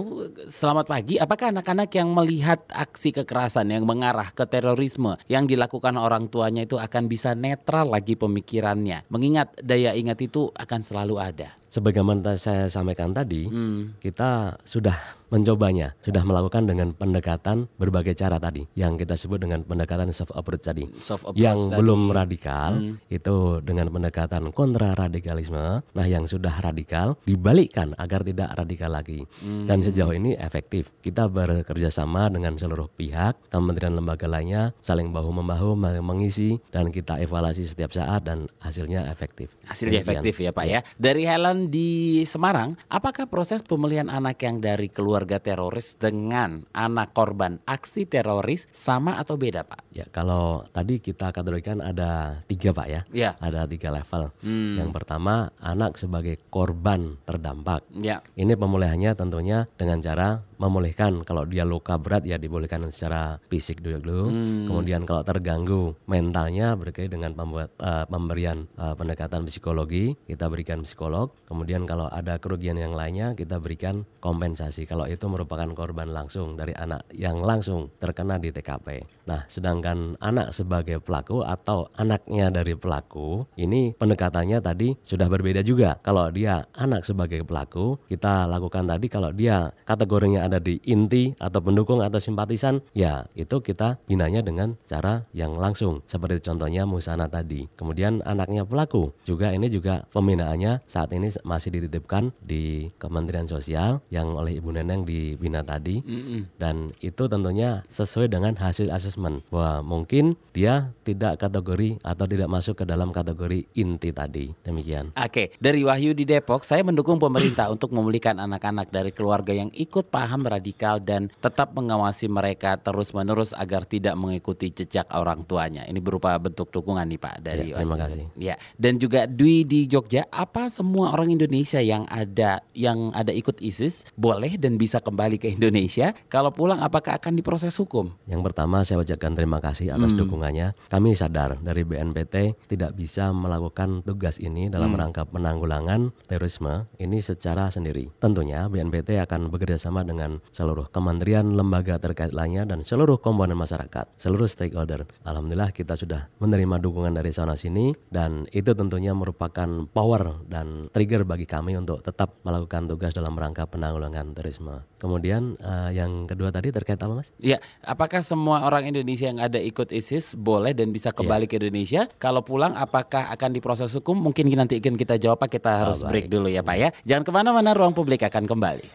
selamat pagi. Apakah anak-anak yang melihat aksi kekerasan yang mengarah ke terorisme yang dilakukan orang tuanya itu akan bisa netral lagi pemikirannya? Mengingat daya daya ingat itu akan selalu ada. Sebagaimana saya sampaikan tadi, hmm. kita sudah mencobanya, sudah melakukan dengan pendekatan berbagai cara tadi, yang kita sebut dengan pendekatan soft approach tadi. Soft approach yang tadi. belum radikal hmm. itu dengan pendekatan kontra radikalisme. Nah, yang sudah radikal dibalikkan agar tidak radikal lagi. Hmm. Dan sejauh ini efektif. Kita bekerja sama dengan seluruh pihak, kementerian lembaga lainnya saling bahu membahu mengisi dan kita evaluasi setiap saat dan hasilnya efektif. Hasilnya efektif ya Pak ya. Dari Helen di Semarang, apakah proses pemulihan anak yang dari keluar keluarga teroris dengan anak korban aksi teroris sama atau beda Pak? Ya kalau tadi kita kategorikan ada tiga Pak ya, ya. ada tiga level. Hmm. Yang pertama anak sebagai korban terdampak. Ya. Ini pemulihannya tentunya dengan cara memulihkan kalau dia luka berat ya dibolehkan secara fisik dulu. Dulu hmm. kemudian kalau terganggu mentalnya berkait dengan pembuat uh, pemberian uh, pendekatan psikologi kita berikan psikolog. Kemudian kalau ada kerugian yang lainnya kita berikan kompensasi. Kalau itu merupakan korban langsung dari anak yang langsung terkena di TKP nah sedangkan anak sebagai pelaku atau anaknya dari pelaku ini pendekatannya tadi sudah berbeda juga. Kalau dia anak sebagai pelaku kita lakukan tadi kalau dia kategorinya ada di inti atau pendukung atau simpatisan, ya itu kita binanya dengan cara yang langsung. Seperti contohnya Musana tadi. Kemudian anaknya pelaku juga ini juga pembinaannya saat ini masih dititipkan di Kementerian Sosial yang oleh Ibu Neneng dibina tadi. Mm. Dan itu tentunya sesuai dengan hasil asesmen bahwa mungkin dia tidak kategori atau tidak masuk ke dalam kategori inti tadi. Demikian. Oke, dari Wahyu di Depok, saya mendukung pemerintah untuk memulihkan anak-anak dari keluarga yang ikut paham radikal dan tetap mengawasi mereka terus-menerus agar tidak mengikuti jejak orang tuanya. Ini berupa bentuk dukungan nih Pak dari ya, Terima kasih. Ya, dan juga Dwi di Jogja, apa semua orang Indonesia yang ada yang ada ikut ISIS boleh dan bisa kembali ke Indonesia? Kalau pulang apakah akan diproses hukum? Yang pertama saya ucapkan terima kasih atas hmm. dukungannya. Kami sadar dari BNPT tidak bisa melakukan tugas ini dalam hmm. rangka penanggulangan terorisme ini secara sendiri. Tentunya BNPT akan bekerja sama dengan seluruh kementerian, lembaga terkait lainnya dan seluruh komponen masyarakat, seluruh stakeholder. Alhamdulillah kita sudah menerima dukungan dari sana sini dan itu tentunya merupakan power dan trigger bagi kami untuk tetap melakukan tugas dalam rangka penanggulangan terorisme. Kemudian uh, yang kedua tadi terkait apa Mas? Iya, apakah semua orang Indonesia yang ada ikut ISIS boleh dan bisa kembali ya. ke Indonesia? Kalau pulang apakah akan diproses hukum? Mungkin nanti ingin kita jawab, Pak. Kita harus oh, break dulu ya Pak ya. Jangan ke mana-mana, ruang publik akan kembali.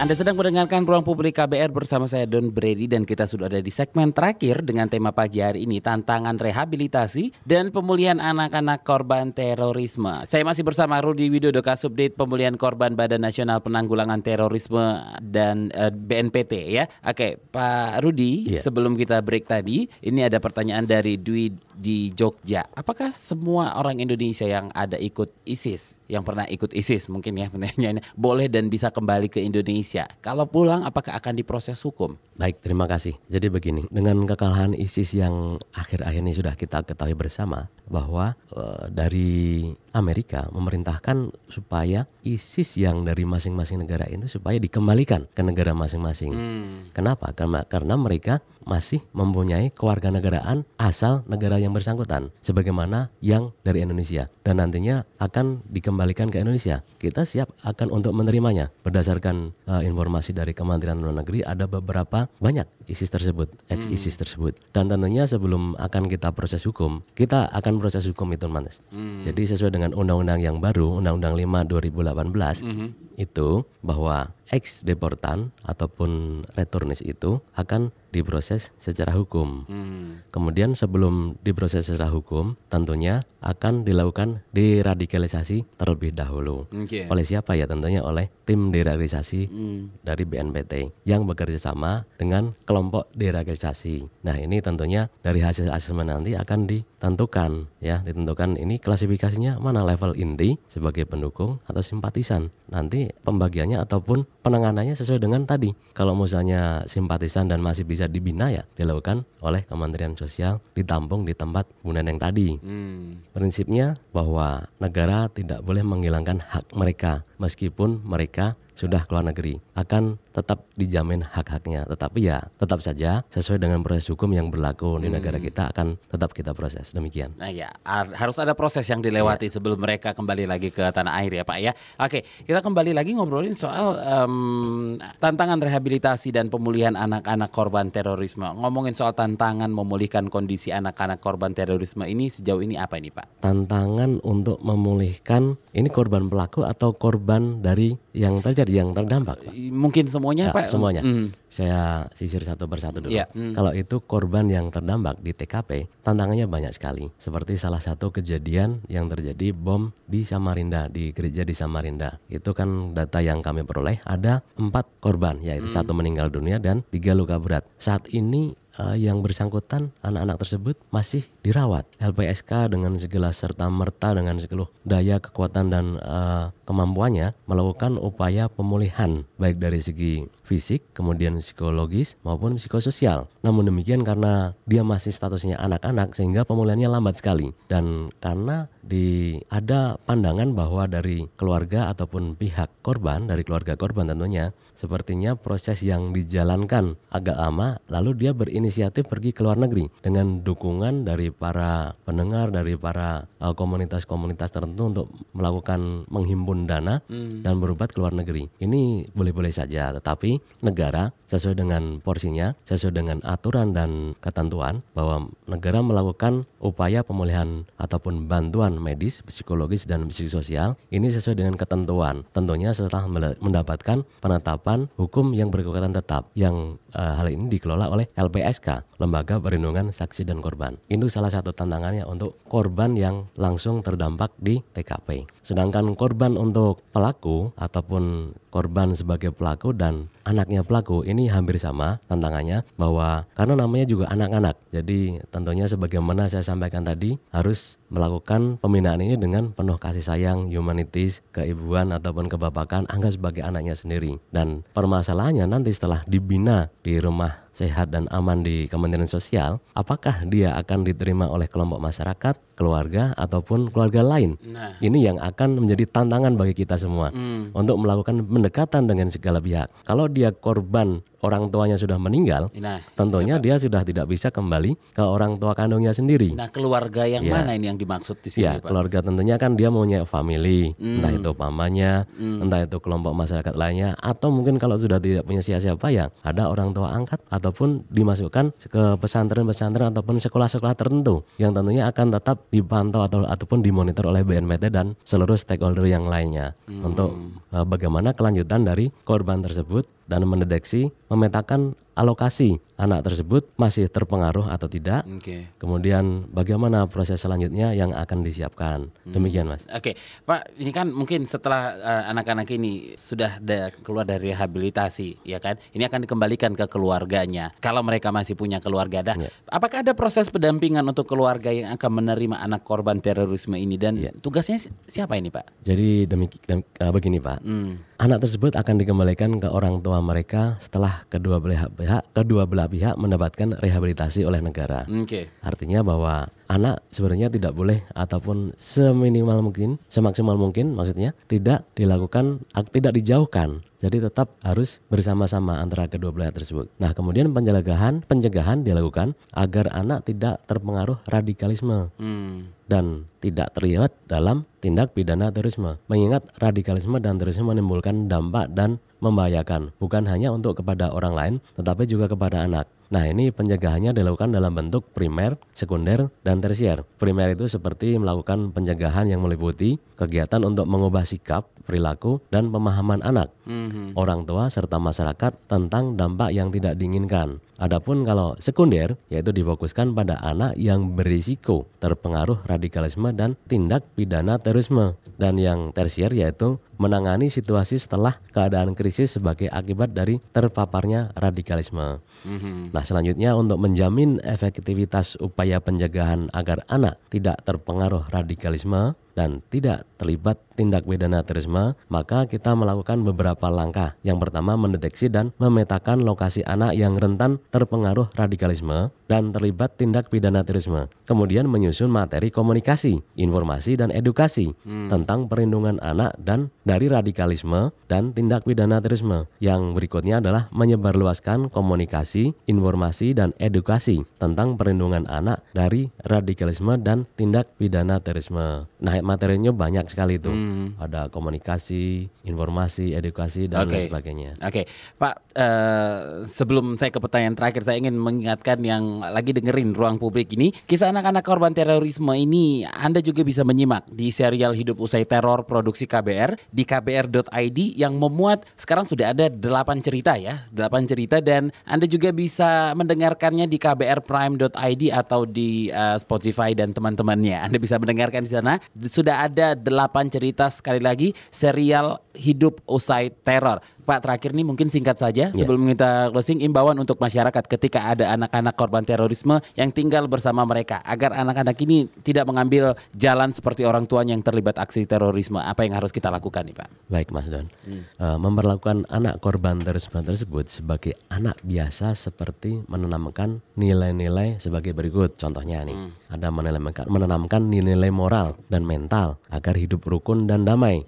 Anda sedang mendengarkan Ruang Publik KBR bersama saya Don Brady dan kita sudah ada di segmen terakhir dengan tema pagi hari ini tantangan rehabilitasi dan pemulihan anak-anak korban terorisme. Saya masih bersama Rudi Widodo Kasubdit Pemulihan Korban Badan Nasional Penanggulangan Terorisme dan uh, eh, BNPT ya. Oke, Pak Rudi, yeah. sebelum kita break tadi, ini ada pertanyaan dari Dwi di Jogja. Apakah semua orang Indonesia yang ada ikut ISIS, yang pernah ikut ISIS mungkin ya pertanyaannya boleh dan bisa kembali ke Indonesia. Kalau pulang apakah akan diproses hukum? Baik, terima kasih. Jadi begini, dengan kekalahan ISIS yang akhir-akhir ini sudah kita ketahui bersama bahwa e, dari Amerika memerintahkan supaya ISIS yang dari masing-masing negara itu supaya dikembalikan ke negara masing-masing. Hmm. Kenapa? Karena karena mereka masih mempunyai kewarganegaraan asal negara yang bersangkutan sebagaimana yang dari Indonesia dan nantinya akan dikembalikan ke Indonesia. Kita siap akan untuk menerimanya. Berdasarkan uh, informasi dari Kementerian Luar Negeri ada beberapa banyak ISIS tersebut, ex ISIS hmm. tersebut. Dan tentunya sebelum akan kita proses hukum, kita akan proses hukum itu Manes. Hmm. Jadi sesuai dengan undang-undang yang baru, Undang-Undang 5 2018 hmm. itu bahwa ex deportan ataupun returnis itu akan diproses secara hukum. Hmm. Kemudian sebelum diproses secara hukum, tentunya akan dilakukan deradikalisasi terlebih dahulu. Okay. Oleh siapa ya? Tentunya oleh tim deradikalisasi hmm. dari BNPT yang bekerja sama dengan kelompok deradikalisasi. Nah, ini tentunya dari hasil asesmen nanti akan ditentukan ya, ditentukan ini klasifikasinya mana level inti sebagai pendukung atau simpatisan. Nanti pembagiannya ataupun penanganannya sesuai dengan tadi. Kalau misalnya simpatisan dan masih bisa dibina ya dilakukan oleh Kementerian Sosial ditampung di tempat hunian yang tadi. Hmm. Prinsipnya bahwa negara tidak boleh menghilangkan hak mereka meskipun mereka sudah keluar negeri akan tetap dijamin hak-haknya. Tetapi ya tetap saja sesuai dengan proses hukum yang berlaku hmm. di negara kita akan tetap kita proses. Demikian. Nah ya harus ada proses yang dilewati ya. sebelum mereka kembali lagi ke tanah air ya Pak ya. Oke kita kembali lagi ngobrolin soal um, tantangan rehabilitasi dan pemulihan anak-anak korban terorisme. Ngomongin soal tantangan memulihkan kondisi anak-anak korban terorisme ini sejauh ini apa ini Pak? Tantangan untuk memulihkan ini korban pelaku atau korban dari yang terjadi yang terdampak Pak? mungkin semuanya ya, Pak? Semuanya. Mm. Saya sisir satu persatu dulu. Yeah. Mm. Kalau itu korban yang terdampak di TKP, tantangannya banyak sekali. Seperti salah satu kejadian yang terjadi bom di Samarinda, di gereja di Samarinda. Itu kan data yang kami peroleh ada empat korban, yaitu mm. satu meninggal dunia dan tiga luka berat. Saat ini uh, yang bersangkutan anak-anak tersebut masih dirawat. LPSK dengan segala serta merta dengan segala daya kekuatan dan uh, kemampuannya melakukan upaya pemulihan baik dari segi fisik, kemudian psikologis maupun psikososial. Namun demikian karena dia masih statusnya anak-anak sehingga pemulihannya lambat sekali dan karena di ada pandangan bahwa dari keluarga ataupun pihak korban dari keluarga korban tentunya sepertinya proses yang dijalankan agak lama lalu dia berinisiatif pergi ke luar negeri dengan dukungan dari para pendengar dari para uh, komunitas-komunitas uh, tertentu untuk melakukan menghimpun dana hmm. dan berobat ke luar negeri. Ini boleh-boleh saja tetapi negara sesuai dengan porsinya, sesuai dengan aturan dan ketentuan bahwa negara melakukan upaya pemulihan ataupun bantuan medis, psikologis dan psikososial ini sesuai dengan ketentuan. Tentunya setelah mendapatkan penetapan hukum yang berkekuatan tetap yang uh, hal ini dikelola oleh LPSK, Lembaga Perlindungan Saksi dan Korban. Itu salah satu tantangannya untuk korban yang langsung terdampak di TKP. Sedangkan korban untuk pelaku ataupun korban sebagai pelaku dan anaknya pelaku ini hampir sama tantangannya bahwa karena namanya juga anak-anak. Jadi tentunya sebagaimana saya sampaikan tadi harus melakukan pembinaan ini dengan penuh kasih sayang, humanitis, keibuan ataupun kebapakan anggap sebagai anaknya sendiri. Dan permasalahannya nanti setelah dibina di rumah sehat dan aman di Kementerian Sosial, apakah dia akan diterima oleh kelompok masyarakat, keluarga ataupun keluarga lain? Nah. Ini yang akan menjadi tantangan bagi kita semua hmm. untuk melakukan pendekatan dengan segala pihak. Kalau dia korban orang tuanya sudah meninggal, nah, tentunya ya, dia sudah tidak bisa kembali ke orang tua kandungnya sendiri. Nah, keluarga yang ya. mana ini yang dimaksud di sini, ya, Pak? keluarga tentunya kan dia punya family, hmm. entah itu pamannya, hmm. entah itu kelompok masyarakat lainnya, atau mungkin kalau sudah tidak punya siapa-siapa ya ada orang tua angkat ataupun dimasukkan ke pesantren-pesantren ataupun sekolah-sekolah tertentu yang tentunya akan tetap dipantau atau ataupun dimonitor oleh BNPT dan seluruh stakeholder yang lainnya hmm. untuk uh, bagaimana kelanjutan dari korban tersebut dan mendeteksi, memetakan alokasi anak tersebut masih terpengaruh atau tidak. Oke. Kemudian bagaimana proses selanjutnya yang akan disiapkan. Demikian, Mas. Oke, Pak, ini kan mungkin setelah eh, anak-anak ini sudah da- keluar dari rehabilitasi, ya kan? Ini akan dikembalikan ke keluarganya. Kalau mereka masih punya keluarga, dah. Ya. Apakah ada proses pendampingan untuk keluarga yang akan menerima anak korban terorisme ini dan Ya. tugasnya si- siapa ini, Pak? Jadi demikian begini, Pak. Hmm. Anak tersebut akan dikembalikan ke orang tua mereka setelah kedua belah pihak kedua belah pihak mendapatkan rehabilitasi oleh negara. Oke. Artinya bahwa anak sebenarnya tidak boleh ataupun seminimal mungkin, semaksimal mungkin maksudnya tidak dilakukan ak- tidak dijauhkan. Jadi tetap harus bersama-sama antara kedua belah tersebut. Nah, kemudian pencegahan pencegahan dilakukan agar anak tidak terpengaruh radikalisme Hmm. dan tidak terlibat dalam tindak pidana terorisme. Mengingat radikalisme dan terorisme menimbulkan dampak dan membahayakan bukan hanya untuk kepada orang lain tetapi juga kepada anak. Nah, ini pencegahannya dilakukan dalam bentuk primer, sekunder, dan tersier. Primer itu seperti melakukan pencegahan yang meliputi kegiatan untuk mengubah sikap, perilaku, dan pemahaman anak Mhm. orang tua serta masyarakat tentang dampak yang tidak diinginkan. Adapun kalau sekunder yaitu difokuskan pada anak yang berisiko terpengaruh radikalisme dan tindak pidana terorisme dan yang tersier yaitu menangani situasi setelah keadaan krisis sebagai akibat dari terpaparnya radikalisme. Mhm. Nah, selanjutnya untuk menjamin efektivitas upaya pencegahan agar anak tidak terpengaruh radikalisme dan tidak terlibat tindak pidana terorisme, maka kita melakukan beberapa langkah. Yang pertama, mendeteksi dan memetakan lokasi anak yang rentan terpengaruh radikalisme dan terlibat tindak pidana terorisme. Kemudian menyusun materi komunikasi, informasi dan edukasi tentang perlindungan anak dan dari radikalisme dan tindak pidana terorisme. Yang berikutnya adalah menyebarluaskan komunikasi, informasi dan edukasi tentang perlindungan anak dari radikalisme dan tindak pidana terorisme. Nah, materinya banyak sekali itu. Hmm. Ada komunikasi, informasi, edukasi dan Oke. lain sebagainya. Oke, Pak. eh, sebelum saya ke pertanyaan terakhir, saya ingin mengingatkan yang lagi dengerin ruang publik ini, kisah anak-anak korban terorisme ini Anda juga bisa menyimak di serial Hidup Usai Teror produksi KBR di kbr.id yang memuat sekarang sudah ada 8 cerita ya, 8 cerita dan Anda juga bisa mendengarkannya di kbrprime.id atau di eh, Spotify dan teman-temannya. Anda bisa mendengarkan di sana. Sudah ada 8 cerita sekali lagi serial Hidup Usai Teror. Pak terakhir nih mungkin singkat saja sebelum kita closing imbauan untuk masyarakat ketika ada anak-anak korban terorisme yang tinggal bersama mereka agar anak-anak ini tidak mengambil jalan seperti orang tuanya yang terlibat aksi terorisme. Apa yang harus kita lakukan nih Pak? Baik Mas Don, Eh, memperlakukan anak korban terorisme tersebut sebagai anak biasa seperti menanamkan nilai-nilai sebagai berikut. Contohnya nih, ada menanamkan, menanamkan nilai moral dan mental agar hidup rukun dan damai.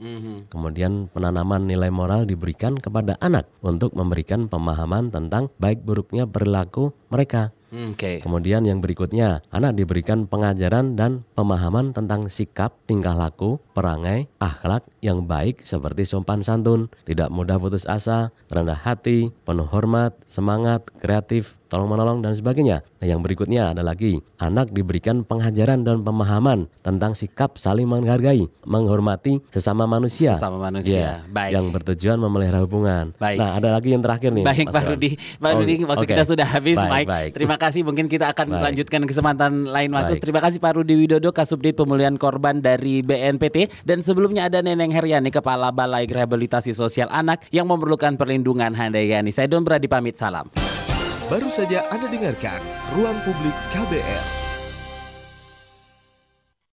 Kemudian penanaman nilai moral diberikan kepada anak untuk memberikan pemahaman tentang baik buruknya perilaku mereka. Oke. Kemudian yang berikutnya, anak diberikan pengajaran dan pemahaman tentang sikap, tingkah laku, perangai, akhlak yang baik seperti sopan santun, tidak mudah putus asa, rendah hati, penuh hormat, semangat, kreatif, tolong menolong dan sebagainya. Nah, yang berikutnya ada lagi, anak diberikan pengajaran dan pemahaman tentang sikap saling menghargai, menghormati sesama manusia. Sesama manusia. Ya, Baik. Yang bertujuan memelihara hubungan. Baik. Nah, ada lagi yang terakhir nih. Baik Pak. Rudi, Pak Oh, Rudi waktu oke. kita sudah habis, Baik, baik. baik. Terima kasih, mungkin kita akan Baik. melanjutkan kesempatan lain waktu. Baik. Terima kasih Pak Rudi Widodo, Kasubdit Pemulihan Korban dari BNPT, dan sebelumnya ada Neneng Heriani, Kepala Balai Rehabilitasi Sosial Anak yang memerlukan perlindungan Handayani. Saya Don Brady pamit salam. Baru saja Anda dengarkan Ruang Publik KBR.